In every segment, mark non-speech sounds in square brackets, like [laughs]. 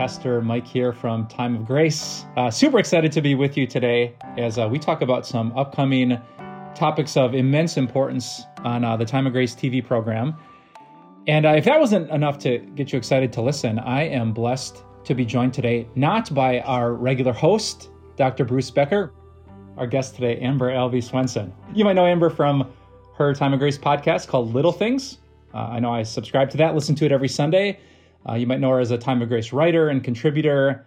Pastor Mike here from Time of Grace. Uh, super excited to be with you today as uh, we talk about some upcoming topics of immense importance on uh, the Time of Grace TV program. And uh, if that wasn't enough to get you excited to listen, I am blessed to be joined today not by our regular host, Dr. Bruce Becker, our guest today, Amber Albee Swenson. You might know Amber from her Time of Grace podcast called Little Things. Uh, I know I subscribe to that, listen to it every Sunday. Uh, you might know her as a Time of Grace writer and contributor.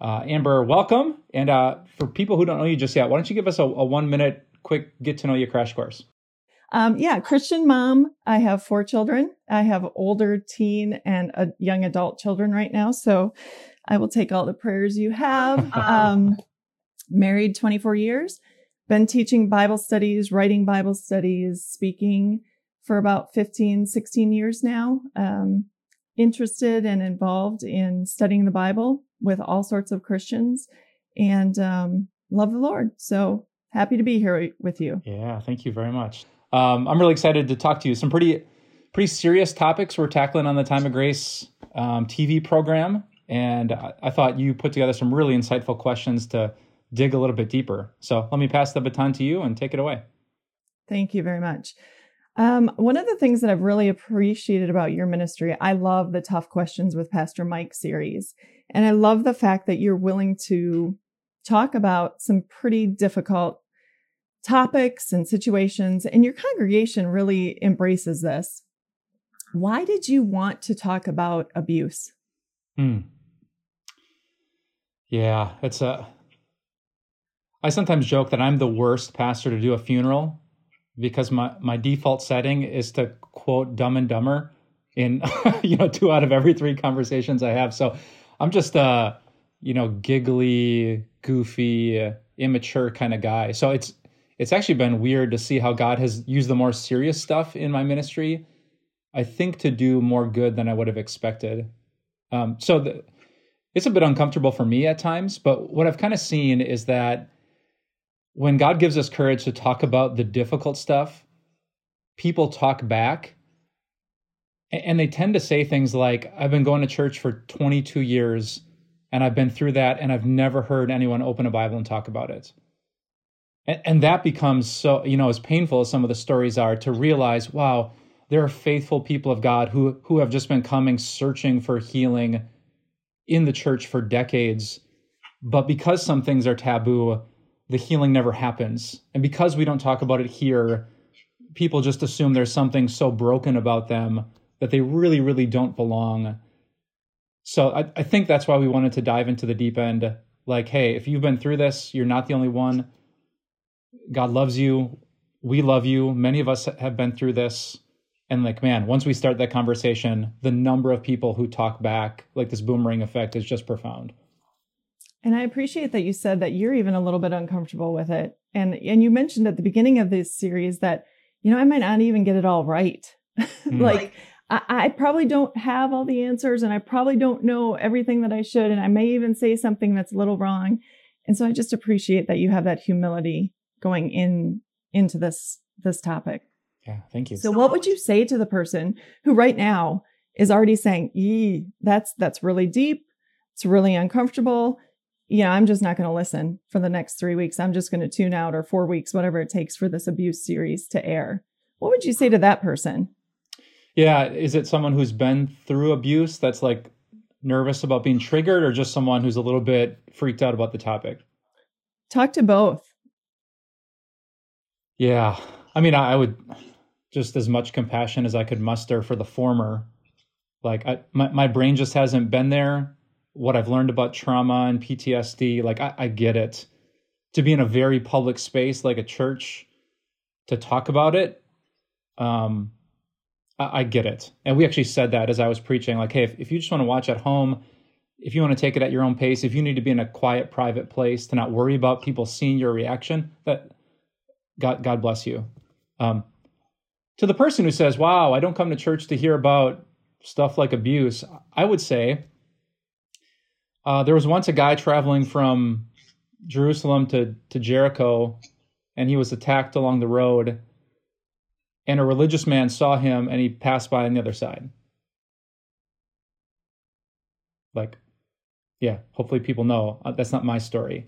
Uh, Amber, welcome. And uh, for people who don't know you just yet, why don't you give us a, a one minute quick get to know you crash course? Um, yeah, Christian mom. I have four children. I have older teen and a young adult children right now. So I will take all the prayers you have. [laughs] Um, married 24 years, been teaching Bible studies, writing Bible studies, speaking for about 15, 16 years now. Um, interested and involved in studying the Bible with all sorts of Christians and um, love the Lord. So happy to be here with you. Yeah, thank you very much. Um, I'm really excited to talk to you. Some pretty pretty serious topics we're tackling on the Time of Grace um, TV program, and I, I thought you put together some really insightful questions to dig a little bit deeper. So let me pass the baton to you and take it away. Thank you very much. Um, one of the things that I've really appreciated about your ministry, I love the Tough Questions with Pastor Mike series. And I love the fact that you're willing to talk about some pretty difficult topics and situations, and your congregation really embraces this. Why did you want to talk about abuse? Hmm. Yeah, it's a. I sometimes joke that I'm the worst pastor to do a funeral because my my default setting is to quote Dumb and Dumber in [laughs] you know two out of every three conversations I have. So I'm just a you know giggly, goofy, immature kind of guy. So it's it's actually been weird to see how God has used the more serious stuff in my ministry. I think to do more good than I would have expected. Um, so the, it's a bit uncomfortable for me at times, but what I've kind of seen is that when God gives us courage to talk about the difficult stuff, people talk back and they tend to say things like, I've been going to church for 22 years and I've been through that and I've never heard anyone open a Bible and talk about it. And, and that becomes so, you know, as painful as some of the stories are to realize, wow, there are faithful people of God who, who have just been coming searching for healing in the church for decades. But because some things are taboo, the healing never happens. And because we don't talk about it here, people just assume there's something so broken about them that they really, really don't belong. So I, I think that's why we wanted to dive into the deep end. Like, hey, if you've been through this, you're not the only one. God loves you. We love you. Many of us have been through this. And like, man, once we start that conversation, the number of people who talk back, like this boomerang effect, is just profound. And I appreciate that you said that you're even a little bit uncomfortable with it. And and you mentioned at the beginning of this series that, you know, I might not even get it all right. [laughs] Mm. like I, I, probably don't have all the answers and I probably don't know everything that I should. And I may even say something that's a little wrong. And so I just appreciate that you have that humility going in into this this topic. Yeah, thank you. So what would you say to the person who right now is already saying, "Ee, that's that's really deep. It's really uncomfortable yeah, I'm just not going to listen for the next three weeks. I'm just going to tune out or four weeks, whatever it takes for this abuse series to air. What would you say to that person? Yeah. Is it someone who's been through abuse that's like nervous about being triggered or just someone who's a little bit freaked out about the topic? Talk to both. Yeah. I mean, I would just as much compassion as I could muster for the former. Like, I, my, my brain just hasn't been there what I've learned about trauma and PTSD, like I, I get it. To be in a very public space like a church to talk about it, um, I, I get it. And we actually said that as I was preaching, like, hey, if, if you just want to watch at home, if you want to take it at your own pace, if you need to be in a quiet, private place to not worry about people seeing your reaction, that God, God bless you. Um, to the person who says, "Wow, I don't come to church to hear about stuff like abuse," I would say, uh, there was once a guy traveling from Jerusalem to, to Jericho, and he was attacked along the road. And a religious man saw him and he passed by on the other side. Like, yeah, hopefully people know uh, that's not my story.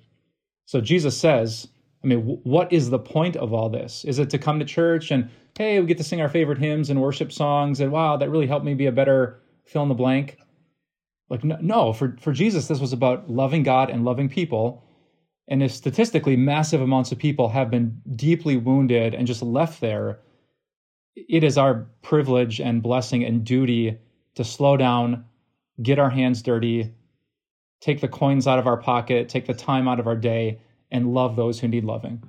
So Jesus says, I mean, w- what is the point of all this? Is it to come to church and, hey, we get to sing our favorite hymns and worship songs and wow, that really helped me be a better fill in the blank? Like, no, for, for Jesus, this was about loving God and loving people. And if statistically massive amounts of people have been deeply wounded and just left there, it is our privilege and blessing and duty to slow down, get our hands dirty, take the coins out of our pocket, take the time out of our day, and love those who need loving.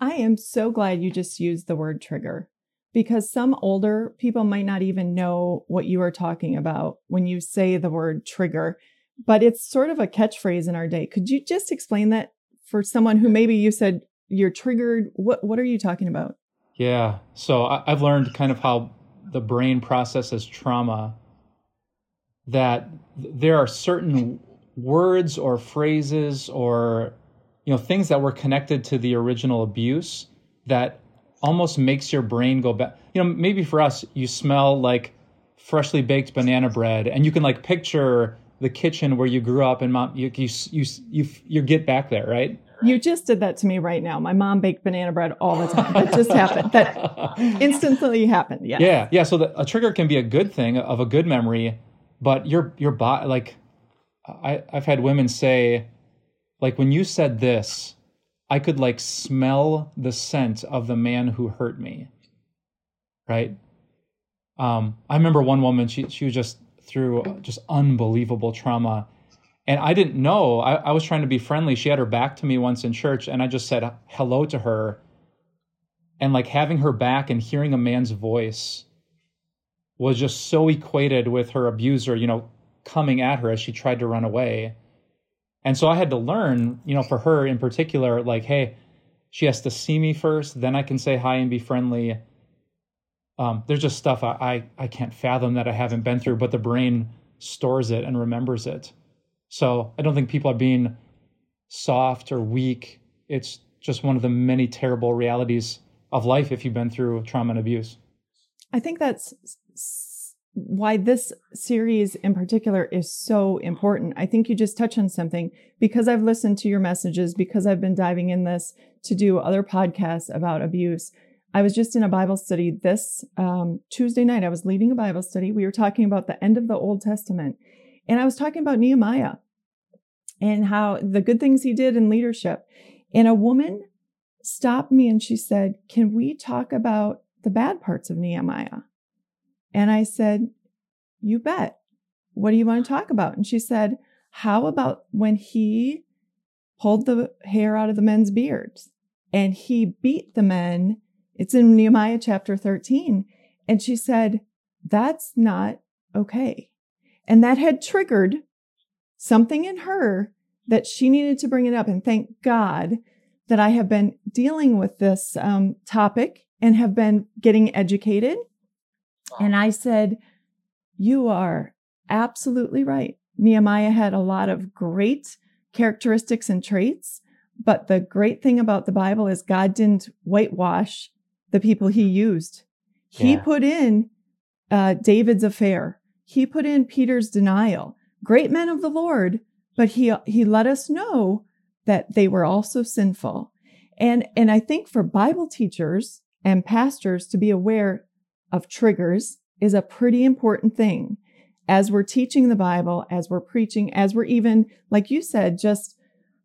I am so glad you just used the word trigger because some older people might not even know what you are talking about when you say the word trigger, but it's sort of a catchphrase in our day. Could you just explain that for someone who maybe you said you're triggered? What what are you talking about? Yeah. So I, have learned kind of how the brain processes trauma that there are certain words or phrases or you know things that were connected to the original abuse that almost makes your brain go back you know maybe for us you smell like freshly baked banana bread and you can like picture the kitchen where you grew up and mom you you you you, you get back there right you just did that to me right now. My mom baked banana bread all the time. That just happened. That [laughs] instantly happened. Yeah. Yeah. Yeah. So the, a trigger can be a good thing of a good memory, but your your body like I I've had women say like when you said this, I could like smell the scent of the man who hurt me. Right? Um I remember one woman she she was just through just unbelievable trauma and I didn't know. I, I, was trying to be friendly. She had her back to me once in church, and I just said hello to her. And like having her back and hearing a man's voice was just so equated with her abuser, you know, coming at her as she tried to run away. And so I had to learn, you know, for her in particular, like, hey, she has to see me first, then I can say hi and be friendly. Um, there's just stuff I, I I can't fathom that I haven't been through, but the brain stores it and remembers it. So I don't think people are being soft or weak. It's just one of the many terrible realities of life if you've been through trauma and abuse. I think that's why this series in particular is so important. I think you just touched on something because I've listened to your messages, because I've been diving in this to do other podcasts about abuse. I was just in a Bible study this um, Tuesday night. I was leading a Bible study. We were talking about the end of the Old Testament. And I was talking about Nehemiah and how the good things he did in leadership. And a woman stopped me and she said, Can we talk about the bad parts of Nehemiah? And I said, You bet. What do you want to talk about? And she said, How about when he pulled the hair out of the men's beards and he beat the men? It's in Nehemiah chapter 13. And she said, That's not okay. And that had triggered something in her that she needed to bring it up. And thank God that I have been dealing with this um, topic and have been getting educated. And I said, You are absolutely right. Nehemiah had a lot of great characteristics and traits. But the great thing about the Bible is God didn't whitewash the people he used. He yeah. put in uh, David's affair. He put in Peter's denial great men of the Lord, but he, he let us know that they were also sinful. And, and I think for Bible teachers and pastors to be aware of triggers is a pretty important thing as we're teaching the Bible, as we're preaching, as we're even, like you said, just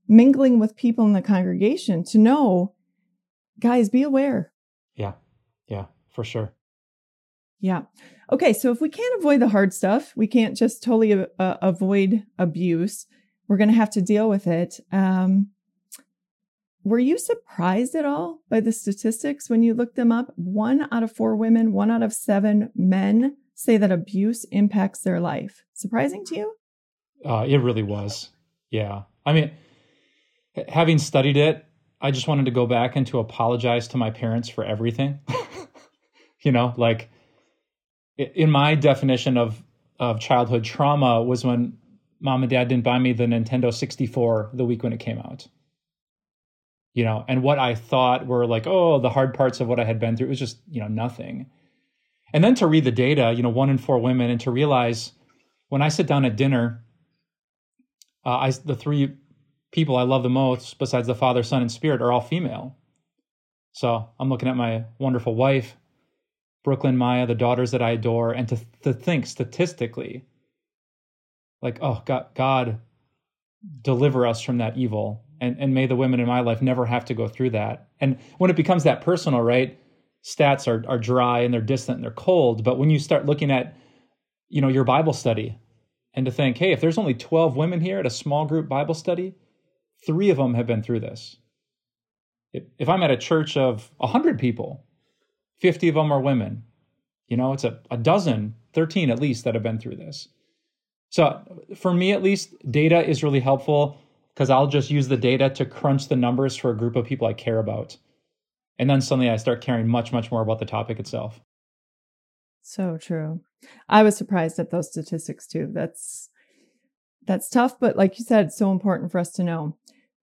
mingling with people in the congregation to know, guys, be aware. Yeah. Yeah, for sure. Yeah. Okay. So if we can't avoid the hard stuff, we can't just totally uh, avoid abuse. We're going to have to deal with it. Um, were you surprised at all by the statistics when you looked them up? One out of four women, one out of seven men say that abuse impacts their life. Surprising to you? Uh, it really was. Yeah. I mean, having studied it, I just wanted to go back and to apologize to my parents for everything. [laughs] you know, like in my definition of of childhood trauma was when mom and dad didn't buy me the Nintendo 64 the week when it came out. You know, and what I thought were like, oh, the hard parts of what I had been through, it was just, you know, nothing. And then to read the data, you know, one in four women, and to realize when I sit down at dinner uh, I, the three people I love the most, besides the Father, Son, and Spirit, are all female. So I'm looking at my wonderful wife, Brooklyn Maya, the daughters that I adore, and to, to think statistically, like, oh, God, God, deliver us from that evil. And, and may the women in my life never have to go through that. And when it becomes that personal, right? Stats are, are dry and they're distant and they're cold. But when you start looking at, you know, your Bible study and to think, hey, if there's only 12 women here at a small group Bible study, three of them have been through this. If I'm at a church of 100 people, 50 of them are women. You know, it's a, a dozen, 13 at least, that have been through this. So for me, at least, data is really helpful because I'll just use the data to crunch the numbers for a group of people I care about. And then suddenly I start caring much, much more about the topic itself. So true. I was surprised at those statistics too. That's that's tough, but like you said, it's so important for us to know.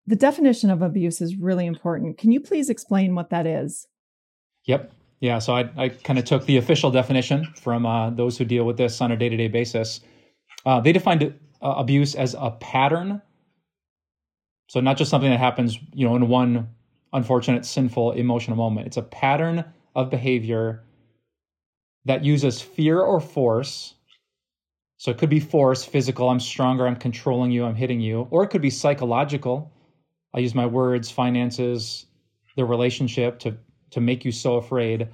The definition of abuse is really important. Can you please explain what that is? Yep. Yeah. So I, I kind of took the official definition from uh, those who deal with this on a day to day basis. Uh, they defined uh, abuse as a pattern. So not just something that happens, you know, in one unfortunate, sinful, emotional moment. It's a pattern of behavior that uses fear or force. So it could be force, physical, I'm stronger, I'm controlling you, I'm hitting you, or it could be psychological. I use my words, finances, the relationship to to make you so afraid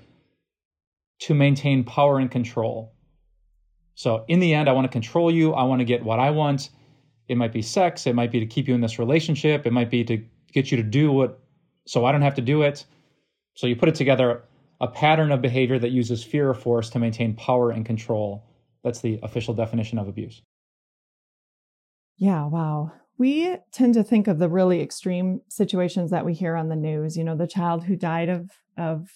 to maintain power and control. So in the end, I want to control you. I want to get what I want. It might be sex. It might be to keep you in this relationship. It might be to get you to do what, so I don't have to do it. So you put it together a pattern of behavior that uses fear or force to maintain power and control. That's the official definition of abuse. Yeah, wow. We tend to think of the really extreme situations that we hear on the news, you know, the child who died of of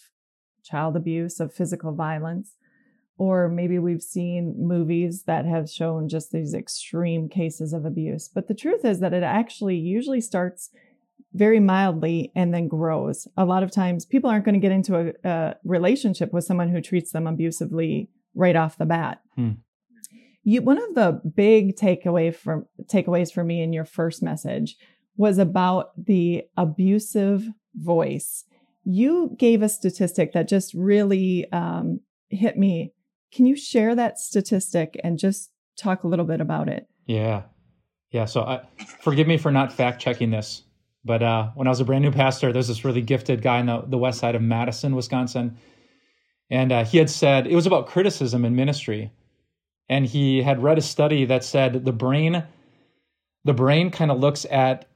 child abuse, of physical violence, or maybe we've seen movies that have shown just these extreme cases of abuse. But the truth is that it actually usually starts very mildly and then grows. A lot of times people aren't going to get into a, a relationship with someone who treats them abusively right off the bat. Hmm. You, one of the big takeaway from takeaways for me in your first message was about the abusive voice you gave a statistic that just really um, hit me. Can you share that statistic and just talk a little bit about it? Yeah. Yeah. So I, forgive me for not fact checking this, but uh, when I was a brand new pastor, there's this really gifted guy in the, the west side of Madison, Wisconsin. And uh, he had said it was about criticism in ministry. And he had read a study that said the brain, the brain kind of looks at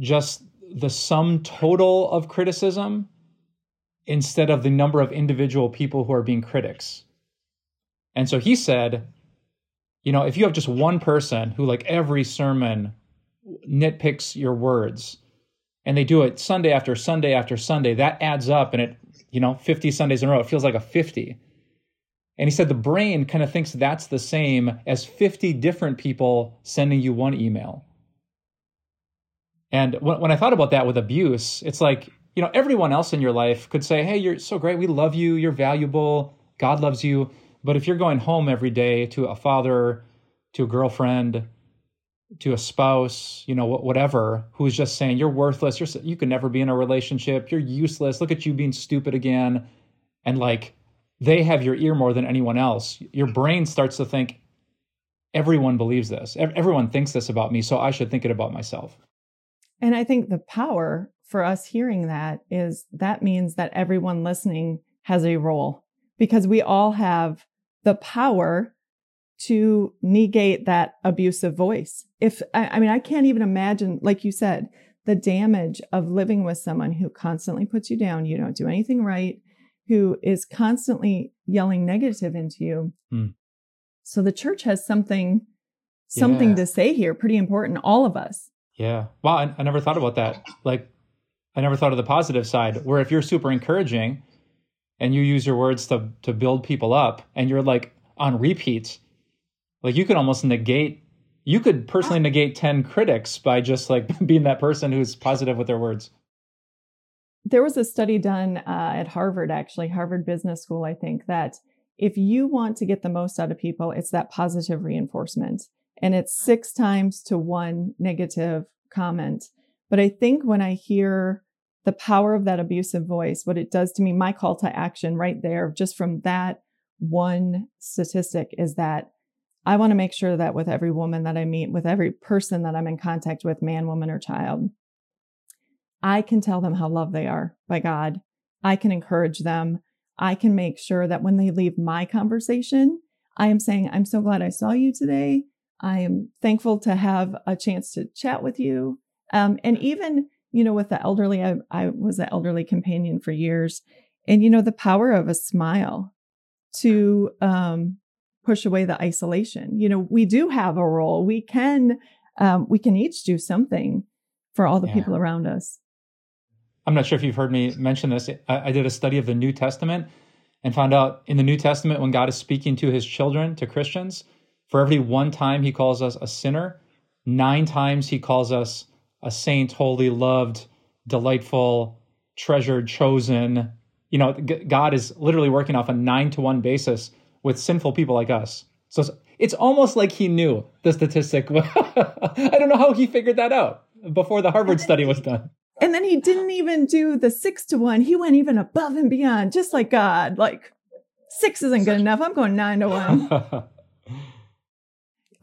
just the sum total of criticism instead of the number of individual people who are being critics. And so he said, you know, if you have just one person who, like every sermon, nitpicks your words, and they do it Sunday after Sunday after Sunday, that adds up and it, you know, 50 Sundays in a row, it feels like a 50. And he said the brain kind of thinks that's the same as 50 different people sending you one email. And when, when I thought about that with abuse, it's like, you know, everyone else in your life could say, hey, you're so great. We love you. You're valuable. God loves you. But if you're going home every day to a father, to a girlfriend, to a spouse, you know, whatever, who's just saying you're worthless, you're you can never be in a relationship, you're useless. Look at you being stupid again, and like they have your ear more than anyone else. Your brain starts to think everyone believes this, everyone thinks this about me, so I should think it about myself. And I think the power for us hearing that is that means that everyone listening has a role because we all have the power to negate that abusive voice. If, I, mean, I can't even imagine, like you said, the damage of living with someone who constantly puts you down, you don't do anything right, who is constantly yelling negative into you. Mm. So the church has something, something yeah. to say here, pretty important, all of us. Yeah. Wow. I, I never thought about that. Like, I never thought of the positive side where if you're super encouraging and you use your words to, to build people up and you're like on repeat, like you could almost negate, you could personally negate 10 critics by just like [laughs] being that person who's positive with their words. There was a study done uh, at Harvard, actually, Harvard Business School, I think, that if you want to get the most out of people, it's that positive reinforcement. and it's six times to one negative comment. But I think when I hear the power of that abusive voice, what it does to me, my call to action right there, just from that one statistic is that I want to make sure that with every woman that I meet, with every person that I'm in contact with, man, woman, or child, I can tell them how loved they are by God. I can encourage them. I can make sure that when they leave my conversation, I am saying, I'm so glad I saw you today. I am thankful to have a chance to chat with you. Um, and even, you know, with the elderly, I, I was an elderly companion for years. And, you know, the power of a smile to um, push away the isolation. You know, we do have a role. We can, um, we can each do something for all the yeah. people around us. I'm not sure if you've heard me mention this. I, I did a study of the New Testament and found out in the New Testament when God is speaking to his children, to Christians, for every one time he calls us a sinner, nine times he calls us a saint, holy, loved, delightful, treasured, chosen. You know, God is literally working off a nine to one basis with sinful people like us. So it's, it's almost like he knew the statistic. [laughs] I don't know how he figured that out before the Harvard study was done. And then he didn't even do the six to one. He went even above and beyond, just like God. Like six isn't good enough. I'm going nine to one. [laughs]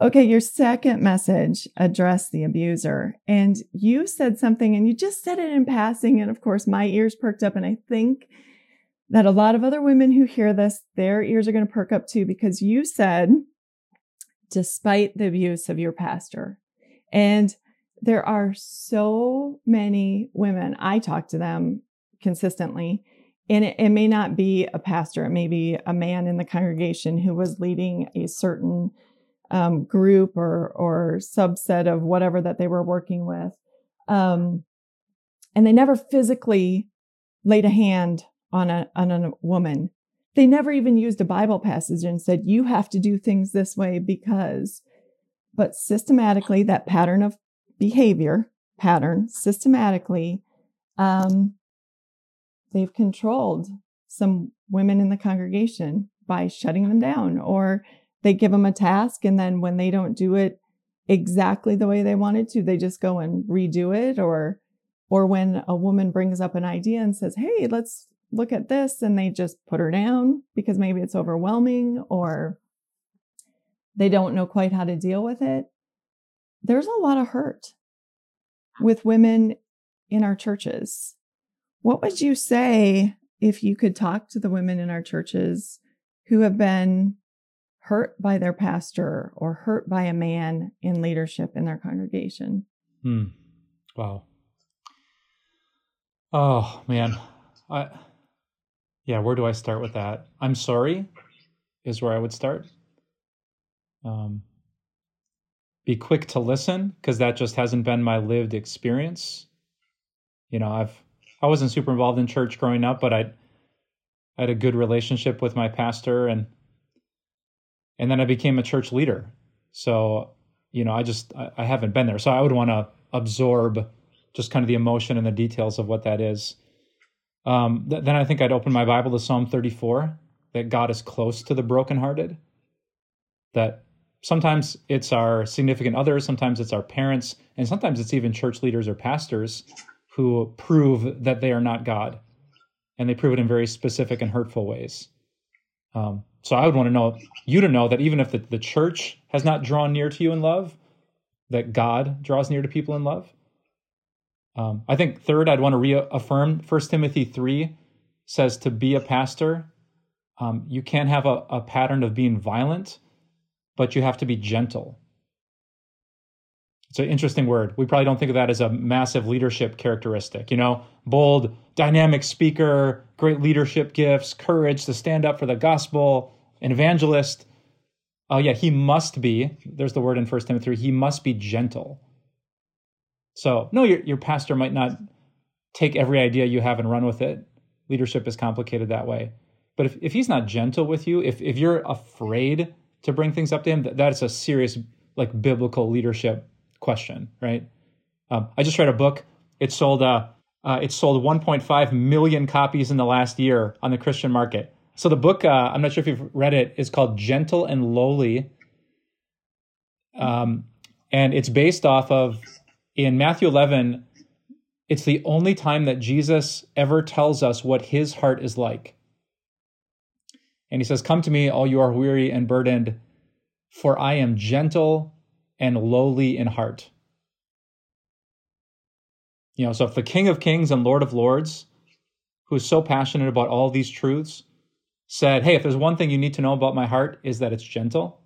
okay, your second message addressed the abuser. And you said something and you just said it in passing. And of course, my ears perked up. And I think that a lot of other women who hear this, their ears are going to perk up too, because you said, despite the abuse of your pastor. And there are so many women. I talk to them consistently. And it, it, may not be a pastor, it may be a man in the congregation who was leading a certain um, group or or subset of whatever that they were working with, um, and they never physically laid a hand on a on a woman. They never even used a Bible passage and said you have to do things this way because, but systematically that pattern of behavior pattern systematically, um, they've controlled some women in the congregation by shutting them down or they give them a task and then when they don't do it exactly the way they wanted to they just go and redo it or or when a woman brings up an idea and says hey let's look at this and they just put her down because maybe it's overwhelming or they don't know quite how to deal with it there's a lot of hurt with women in our churches. What would you say if you could talk to the women in our churches who have been hurt by their pastor or hurt by a man in leadership in their congregation? Hmm. Wow. Oh man. I yeah, where do I start with that? I'm sorry is where I would start. Um be quick to listen because that just hasn't been my lived experience. You know, I've I wasn't super involved in church growing up, but I I had a good relationship with my pastor and and then I became a church leader. So, you know, I just I, I haven't been there. So I would want to absorb just kind of the emotion and the details of what that is. Um, th- then I think I'd open my Bible to Psalm 34 that God is close to the brokenhearted. That sometimes it's our significant others, sometimes it's our parents, and sometimes it's even church leaders or pastors who prove that they are not God. And they prove it in very specific and hurtful ways. Um, so I would want to know you to know that even if the, the church has not drawn near to you in love, that God draws near to people in love. Um, I think third, I'd want to reaffirm First Timothy 3 says to be a pastor, um, you can't have a, a pattern of being violent but you have to be gentle. It's an interesting word. We probably don't think of that as a massive leadership characteristic. You know, bold, dynamic speaker, great leadership gifts, courage to stand up for the gospel, an evangelist. Oh, yeah, he must be, there's the word in First Timothy, he must be gentle. So, no, your, your pastor might not take every idea you have and run with it. Leadership is complicated that way. But if, if he's not gentle with you, if, if you're afraid to bring things up to him, that, that's a serious like biblical leadership question, right? Um, I just read a book. It sold uh, uh, it sold 1.5 million copies in the last year on the Christian market. So the book, uh, I'm not sure if you've read it, is called Gentle and Lowly. Um, and it's based off of in Matthew 11, it's the only time that Jesus ever tells us what his heart is like. And he says, Come to me, all you are weary and burdened, for I am gentle and lowly in heart. You know, so if the King of Kings and Lord of Lords, who's so passionate about all these truths, said, Hey, if there's one thing you need to know about my heart, is that it's gentle,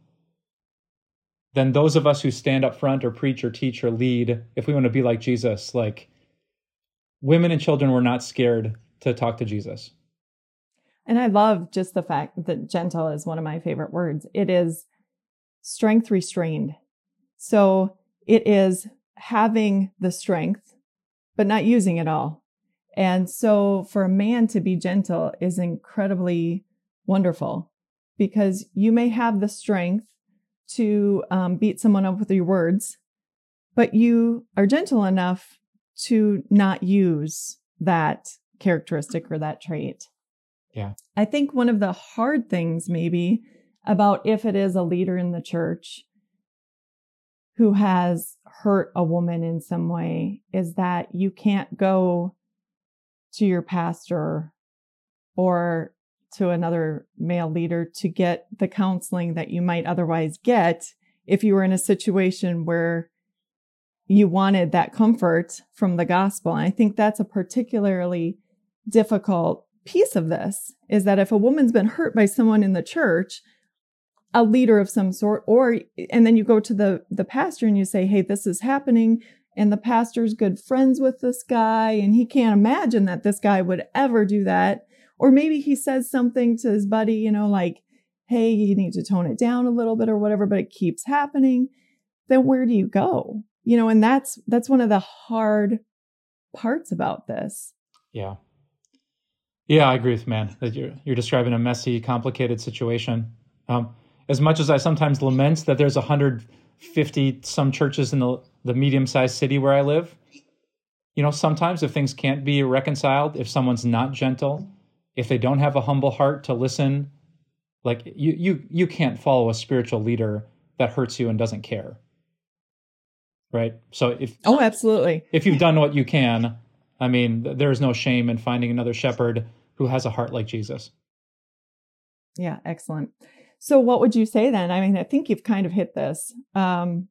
then those of us who stand up front or preach or teach or lead, if we want to be like Jesus, like women and children were not scared to talk to Jesus. And I love just the fact that gentle is one of my favorite words. It is strength restrained. So it is having the strength, but not using it all. And so for a man to be gentle is incredibly wonderful because you may have the strength to um, beat someone up with your words, but you are gentle enough to not use that characteristic or that trait. Yeah. I think one of the hard things, maybe, about if it is a leader in the church who has hurt a woman in some way is that you can't go to your pastor or to another male leader to get the counseling that you might otherwise get if you were in a situation where you wanted that comfort from the gospel. And I think that's a particularly difficult piece of this is that if a woman's been hurt by someone in the church, a leader of some sort, or, and then you go to the, the pastor and you say, Hey, this is happening. And the pastor's good friends with this guy and he can't imagine that this guy would ever do that. Or maybe he says something to his buddy, you know, like, Hey, you need to tone it down a little bit or whatever, but it keeps happening. Then where do you go? You know, and that's, that's one of the hard parts about this. Yeah. Yeah, I agree with man that you're you're describing a messy, complicated situation. Um, as much as I sometimes lament that there's 150 some churches in the the medium sized city where I live, you know, sometimes if things can't be reconciled, if someone's not gentle, if they don't have a humble heart to listen, like you you you can't follow a spiritual leader that hurts you and doesn't care. Right? So if Oh, absolutely. If you've done what you can, I mean, there is no shame in finding another shepherd who has a heart like Jesus. Yeah, excellent. So, what would you say then? I mean, I think you've kind of hit this um,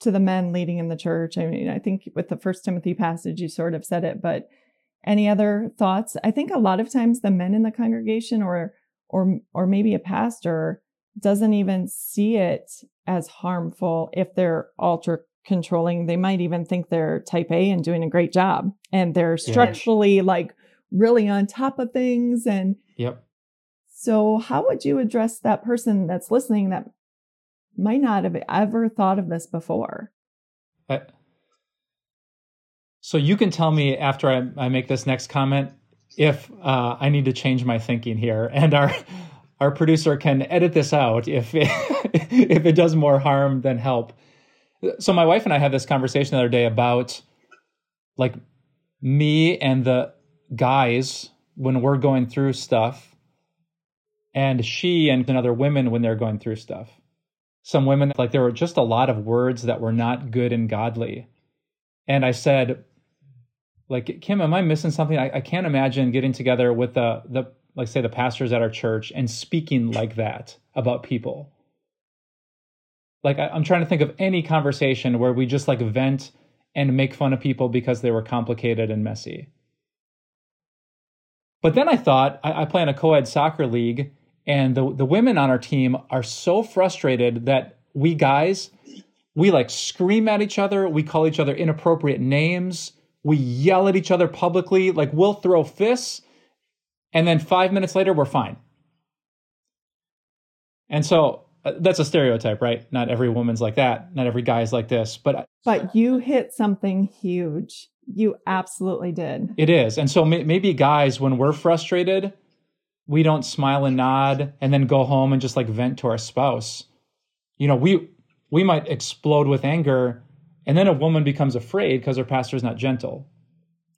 to the men leading in the church. I mean, I think with the First Timothy passage, you sort of said it, but any other thoughts? I think a lot of times the men in the congregation, or or or maybe a pastor, doesn't even see it as harmful if they're ultra controlling. They might even think they're type A and doing a great job, and they're structurally yeah. like really on top of things and yep so how would you address that person that's listening that might not have ever thought of this before so you can tell me after I, I make this next comment if uh, i need to change my thinking here [laughs] and our our producer can edit this out if it, [laughs] if it does more harm than help so my wife and i had this conversation the other day about like me and the guys when we're going through stuff, and she and other women when they're going through stuff. Some women, like there were just a lot of words that were not good and godly. And I said, like, Kim, am I missing something? I, I can't imagine getting together with the, the, like, say, the pastors at our church and speaking like that about people. Like, I, I'm trying to think of any conversation where we just like vent and make fun of people because they were complicated and messy. But then I thought I, I play in a co-ed soccer league, and the the women on our team are so frustrated that we guys we like scream at each other, we call each other inappropriate names, we yell at each other publicly, like we'll throw fists, and then five minutes later we're fine. And so uh, that's a stereotype, right? Not every woman's like that. Not every guy is like this. But but you hit something huge. You absolutely did. It is. And so may- maybe guys, when we're frustrated, we don't smile and nod and then go home and just like vent to our spouse. You know, we we might explode with anger and then a woman becomes afraid because her pastor is not gentle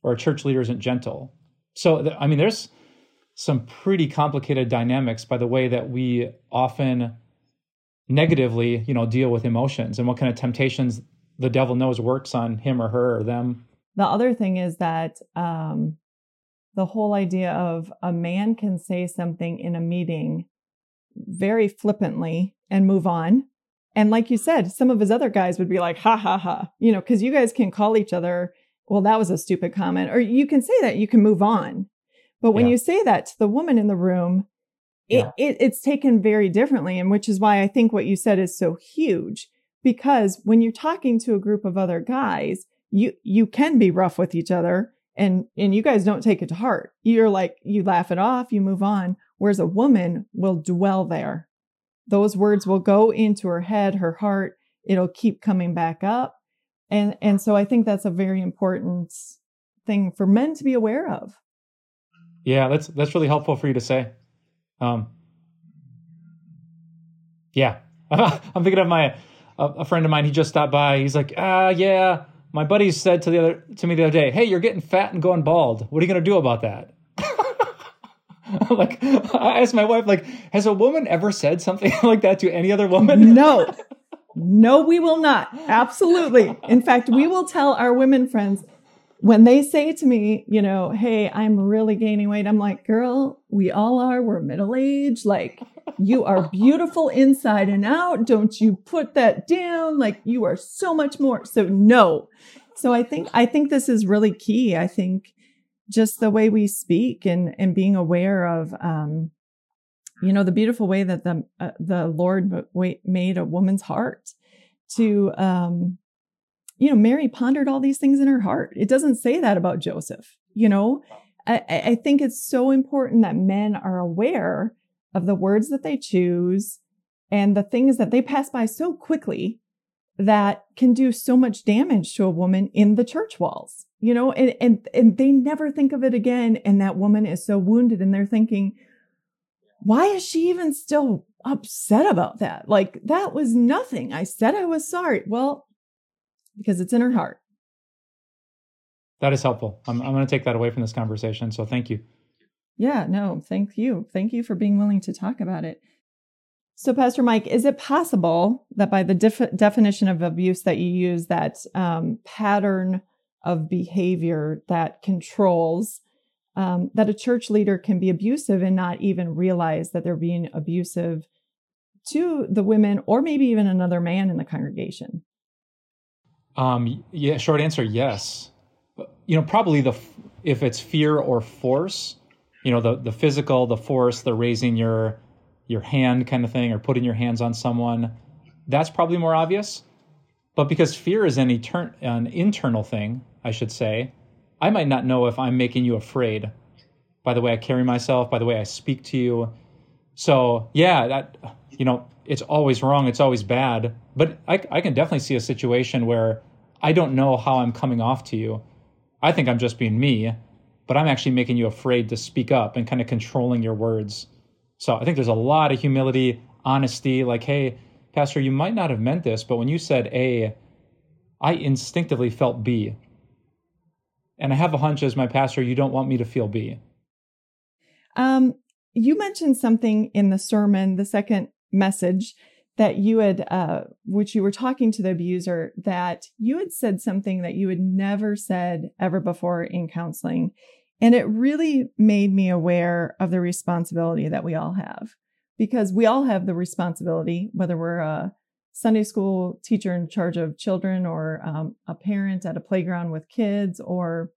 or a church leader isn't gentle. So I mean there's some pretty complicated dynamics by the way that we often negatively, you know, deal with emotions and what kind of temptations the devil knows works on him or her or them. The other thing is that um, the whole idea of a man can say something in a meeting very flippantly and move on. And like you said, some of his other guys would be like, ha ha ha, you know, because you guys can call each other, well, that was a stupid comment. Or you can say that, you can move on. But when yeah. you say that to the woman in the room, it, yeah. it, it's taken very differently. And which is why I think what you said is so huge. Because when you're talking to a group of other guys, you, you can be rough with each other and, and you guys don't take it to heart. You're like, you laugh it off, you move on. Whereas a woman will dwell there. Those words will go into her head, her heart. It'll keep coming back up. And, and so I think that's a very important thing for men to be aware of. Yeah, that's, that's really helpful for you to say. Um, yeah, [laughs] I'm thinking of my, a, friend of mine, he just stopped by. He's like, ah, yeah, my buddy said to the other, to me the other day, Hey, you're getting fat and going bald. What are you going to do about that? [laughs] like I asked my wife, like, has a woman ever said something [laughs] like that to any other woman? [laughs] No. No, we will not. Absolutely. In fact, we will tell our women friends when they say to me, you know, hey, I'm really gaining weight. I'm like, girl, we all are. We're middle aged. Like, you are beautiful inside and out. Don't you put that down. Like, you are so much more. So, no. So, I think, I think this is really key. I think just the way we speak and and being aware of um you know the beautiful way that the uh, the lord made a woman's heart to um you know mary pondered all these things in her heart. It doesn't say that about joseph you know? I i think it's so important that men are aware of the words that they choose and the things that they pass by so quickly that can do so much damage to a woman in the church walls you know, and, and, and they never think of it again. And that woman is so wounded and they're thinking, why is she even still upset about that? Like that was nothing. I said I was sorry. Well, because it's in her heart. That is helpful. I'm, I'm going to take that away from this conversation. So thank you. Yeah, no, thank you. Thank you for being willing to talk about it. So, Pastor Mike, is it possible that by the def- definition of abuse that you use, that um, pattern of behavior that controls um, that a church leader can be abusive and not even realize that they're being abusive to the women or maybe even another man in the congregation? Um yeah short answer yes. You know probably the if it's fear or force you know the the physical the force the raising your your hand kind of thing or putting your hands on someone that's probably more obvious. But because fear is an, etern- an internal thing I should say, I might not know if I'm making you afraid by the way I carry myself, by the way I speak to you. So, yeah, that, you know, it's always wrong, it's always bad. But I, I can definitely see a situation where I don't know how I'm coming off to you. I think I'm just being me, but I'm actually making you afraid to speak up and kind of controlling your words. So I think there's a lot of humility, honesty, like, hey, Pastor, you might not have meant this, but when you said A, I instinctively felt B. And I have a hunch as my pastor, you don't want me to feel B. Um, you mentioned something in the sermon, the second message that you had, uh, which you were talking to the abuser, that you had said something that you had never said ever before in counseling. And it really made me aware of the responsibility that we all have because we all have the responsibility, whether we're a Sunday school teacher in charge of children or um, a parent at a playground with kids or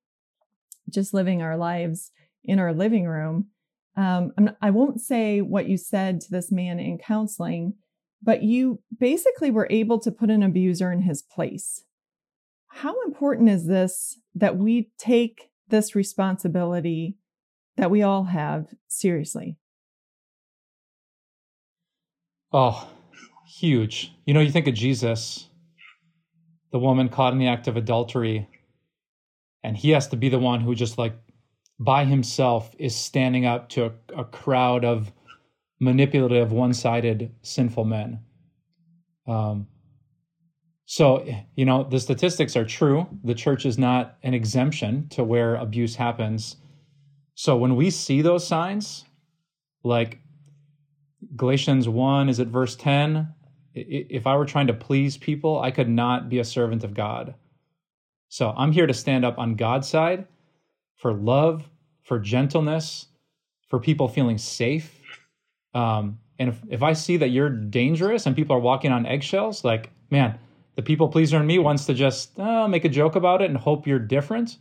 just living our lives in our living room. Um, I won't say what you said to this man in counseling, but you basically were able to put an abuser in his place. How important is this that we take this responsibility that we all have seriously? Oh, huge. You know, you think of Jesus, the woman caught in the act of adultery, and he has to be the one who just like by himself is standing up to a, a crowd of manipulative, one sided, sinful men. Um, so, you know, the statistics are true. The church is not an exemption to where abuse happens. So, when we see those signs, like Galatians 1, is it verse 10? If I were trying to please people, I could not be a servant of God. So I'm here to stand up on God's side for love, for gentleness, for people feeling safe. Um, and if, if I see that you're dangerous and people are walking on eggshells, like, man, the people pleaser in me wants to just uh, make a joke about it and hope you're different.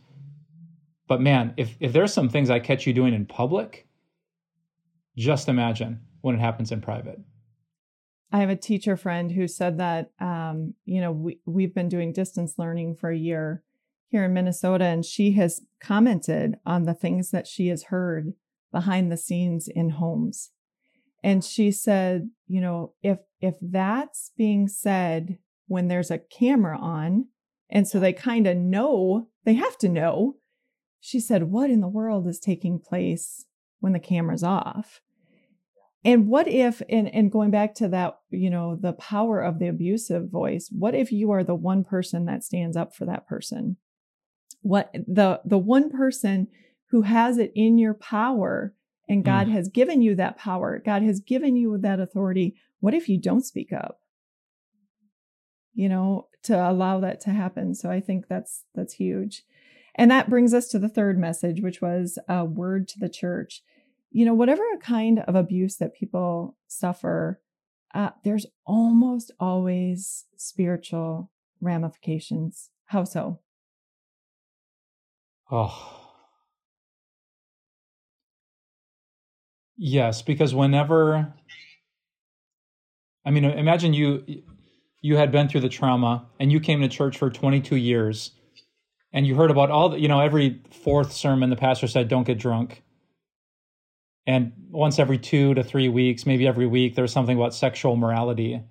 But man, if, if there's some things I catch you doing in public, just imagine when it happens in private. I have a teacher friend who said that, um, you know, we, we've been doing distance learning for a year here in Minnesota, and she has commented on the things that she has heard behind the scenes in homes. And she said, you know, if, if that's being said when there's a camera on, and so they kind of know, they have to know, she said, what in the world is taking place when the camera's off? And what if, and, and going back to that, you know, the power of the abusive voice, what if you are the one person that stands up for that person? What the, the one person who has it in your power and God mm. has given you that power. God has given you that authority. What if you don't speak up? You know, to allow that to happen. So I think that's, that's huge. And that brings us to the third message, which was a word to the church you know, whatever kind of abuse that people suffer, uh, there's almost always spiritual ramifications. How so? Oh. Yes, because whenever I mean imagine you you had been through the trauma and you came to church for 22 years and you heard about all the, you know every fourth sermon the pastor said don't get drunk and once every two to three weeks maybe every week there's something about sexual morality.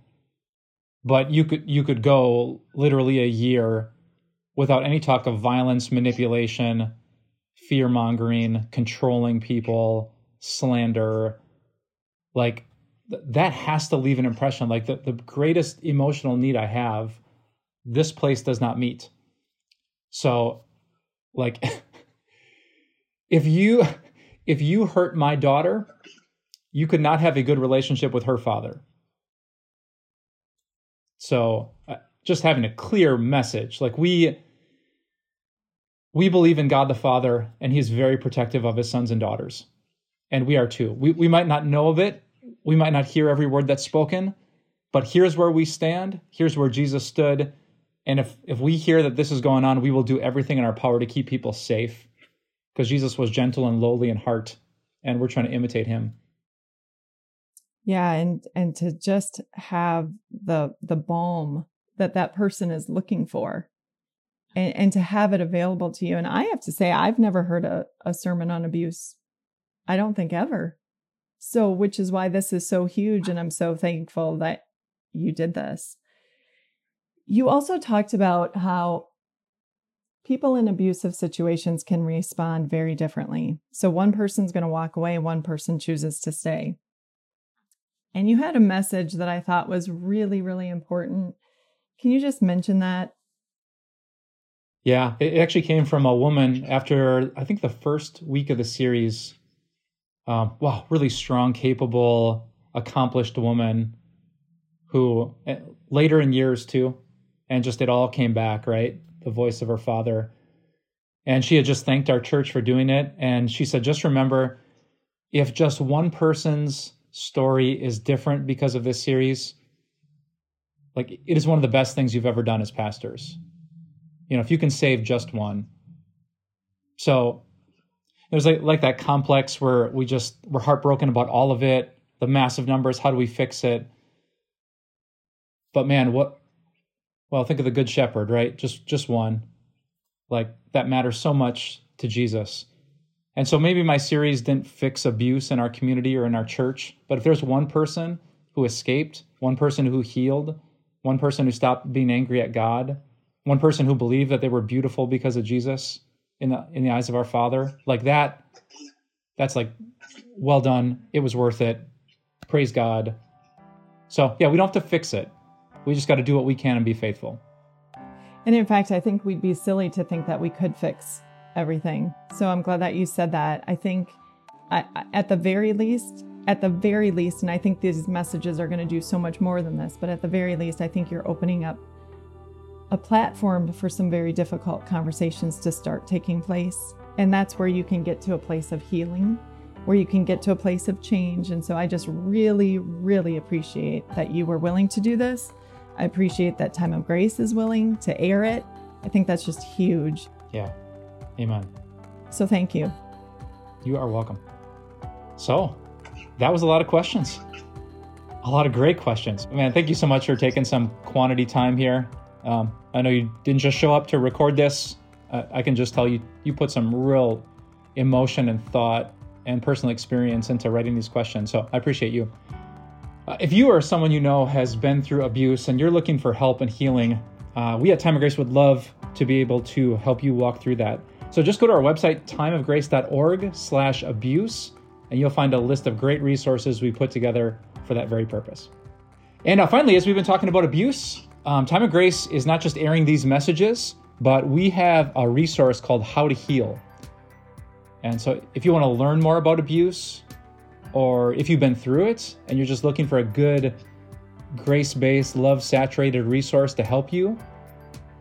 But you could you could go literally a year without any talk of violence manipulation fear mongering controlling people slander. Like th- that has to leave an impression. Like the, the greatest emotional need i have this place does not meet. So like [laughs] if you if you hurt my daughter, you could not have a good relationship with her father. So, uh, just having a clear message like we we believe in God the Father and he's very protective of his sons and daughters. And we are too. We we might not know of it. We might not hear every word that's spoken, but here's where we stand. Here's where Jesus stood. And if if we hear that this is going on, we will do everything in our power to keep people safe because Jesus was gentle and lowly in heart, and we're trying to imitate him. Yeah, and and to just have the the balm that that person is looking for, and, and to have it available to you. And I have to say, I've never heard a, a sermon on abuse. I don't think ever. So, which is why this is so huge, and I'm so thankful that you did this. You also talked about how people in abusive situations can respond very differently. So one person's going to walk away, one person chooses to stay. And you had a message that I thought was really, really important. Can you just mention that? Yeah, it actually came from a woman after I think the first week of the series. Um, wow, really strong, capable, accomplished woman who eh, later in years too, and just it all came back, right? The voice of her father. And she had just thanked our church for doing it. And she said, just remember if just one person's story is different because of this series, like it is one of the best things you've ever done as pastors. You know, if you can save just one. So there's like, like that complex where we just, we're heartbroken about all of it, the massive numbers, how do we fix it? But man, what well think of the good shepherd right? Just just one. Like that matters so much to jesus. And so maybe my series didn't fix abuse in our community or in our church but if there's one person who escaped one person who healed one person who stopped being angry at god one person who believed that they were beautiful because of jesus in the in the eyes of our father like that that's like well done. It was worth it. Praise god. So yeah we don't have to fix it we just got to do what we can and be faithful. And in fact, I think we'd be silly to think that we could fix everything. So I'm glad that you said that. I think I, at the very least, at the very least, and I think these messages are going to do so much more than this, but at the very least, I think you're opening up a platform for some very difficult conversations to start taking place. And that's where you can get to a place of healing, where you can get to a place of change. And so I just really, really appreciate that you were willing to do this. I appreciate that Time of Grace is willing to air it. I think that's just huge. Yeah. Amen. So thank you. You are welcome. So, that was a lot of questions. A lot of great questions. Man, thank you so much for taking some quantity time here. Um, I know you didn't just show up to record this. Uh, I can just tell you, you put some real emotion and thought and personal experience into writing these questions. So I appreciate you. Uh, if you or someone you know has been through abuse and you're looking for help and healing, uh, we at Time of Grace would love to be able to help you walk through that. So just go to our website, timeofgrace.org slash abuse and you'll find a list of great resources we put together for that very purpose. And now, finally, as we've been talking about abuse, um, Time of Grace is not just airing these messages, but we have a resource called How to Heal. And so, if you want to learn more about abuse, or if you've been through it and you're just looking for a good, grace based, love saturated resource to help you,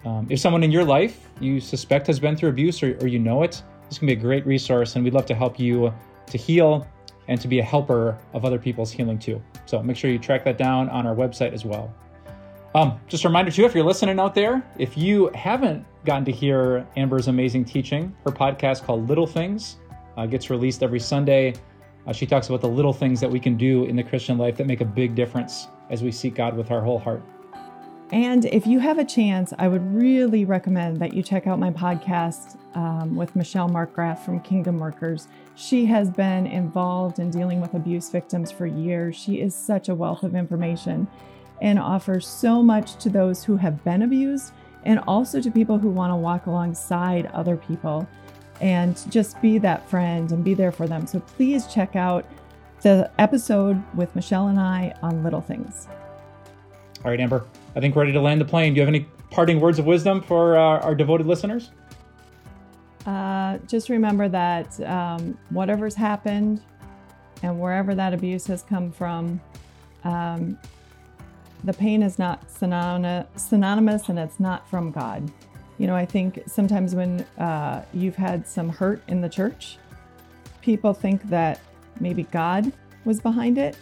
um, if someone in your life you suspect has been through abuse or, or you know it, this can be a great resource, and we'd love to help you to heal and to be a helper of other people's healing too. So make sure you track that down on our website as well. Um, just a reminder too, if you're listening out there, if you haven't gotten to hear Amber's amazing teaching, her podcast called Little Things uh, gets released every Sunday. Uh, she talks about the little things that we can do in the Christian life that make a big difference as we seek God with our whole heart. And if you have a chance, I would really recommend that you check out my podcast um, with Michelle Markgraf from Kingdom Workers. She has been involved in dealing with abuse victims for years. She is such a wealth of information and offers so much to those who have been abused and also to people who want to walk alongside other people and just be that friend and be there for them. So please check out the episode with Michelle and I on Little Things. All right, Amber, I think we're ready to land the plane. Do you have any parting words of wisdom for uh, our devoted listeners? Uh, just remember that um, whatever's happened and wherever that abuse has come from, um, the pain is not synonymous and it's not from God. You know, I think sometimes when uh, you've had some hurt in the church, people think that maybe God was behind it.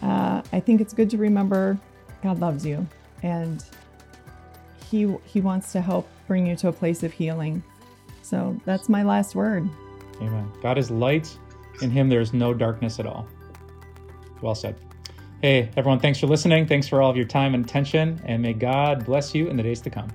Uh, I think it's good to remember God loves you and he he wants to help bring you to a place of healing. So that's my last word. Amen. God is light. In him there is no darkness at all. Well said. Hey, everyone, thanks for listening. Thanks for all of your time and attention, and may God bless you in the days to come.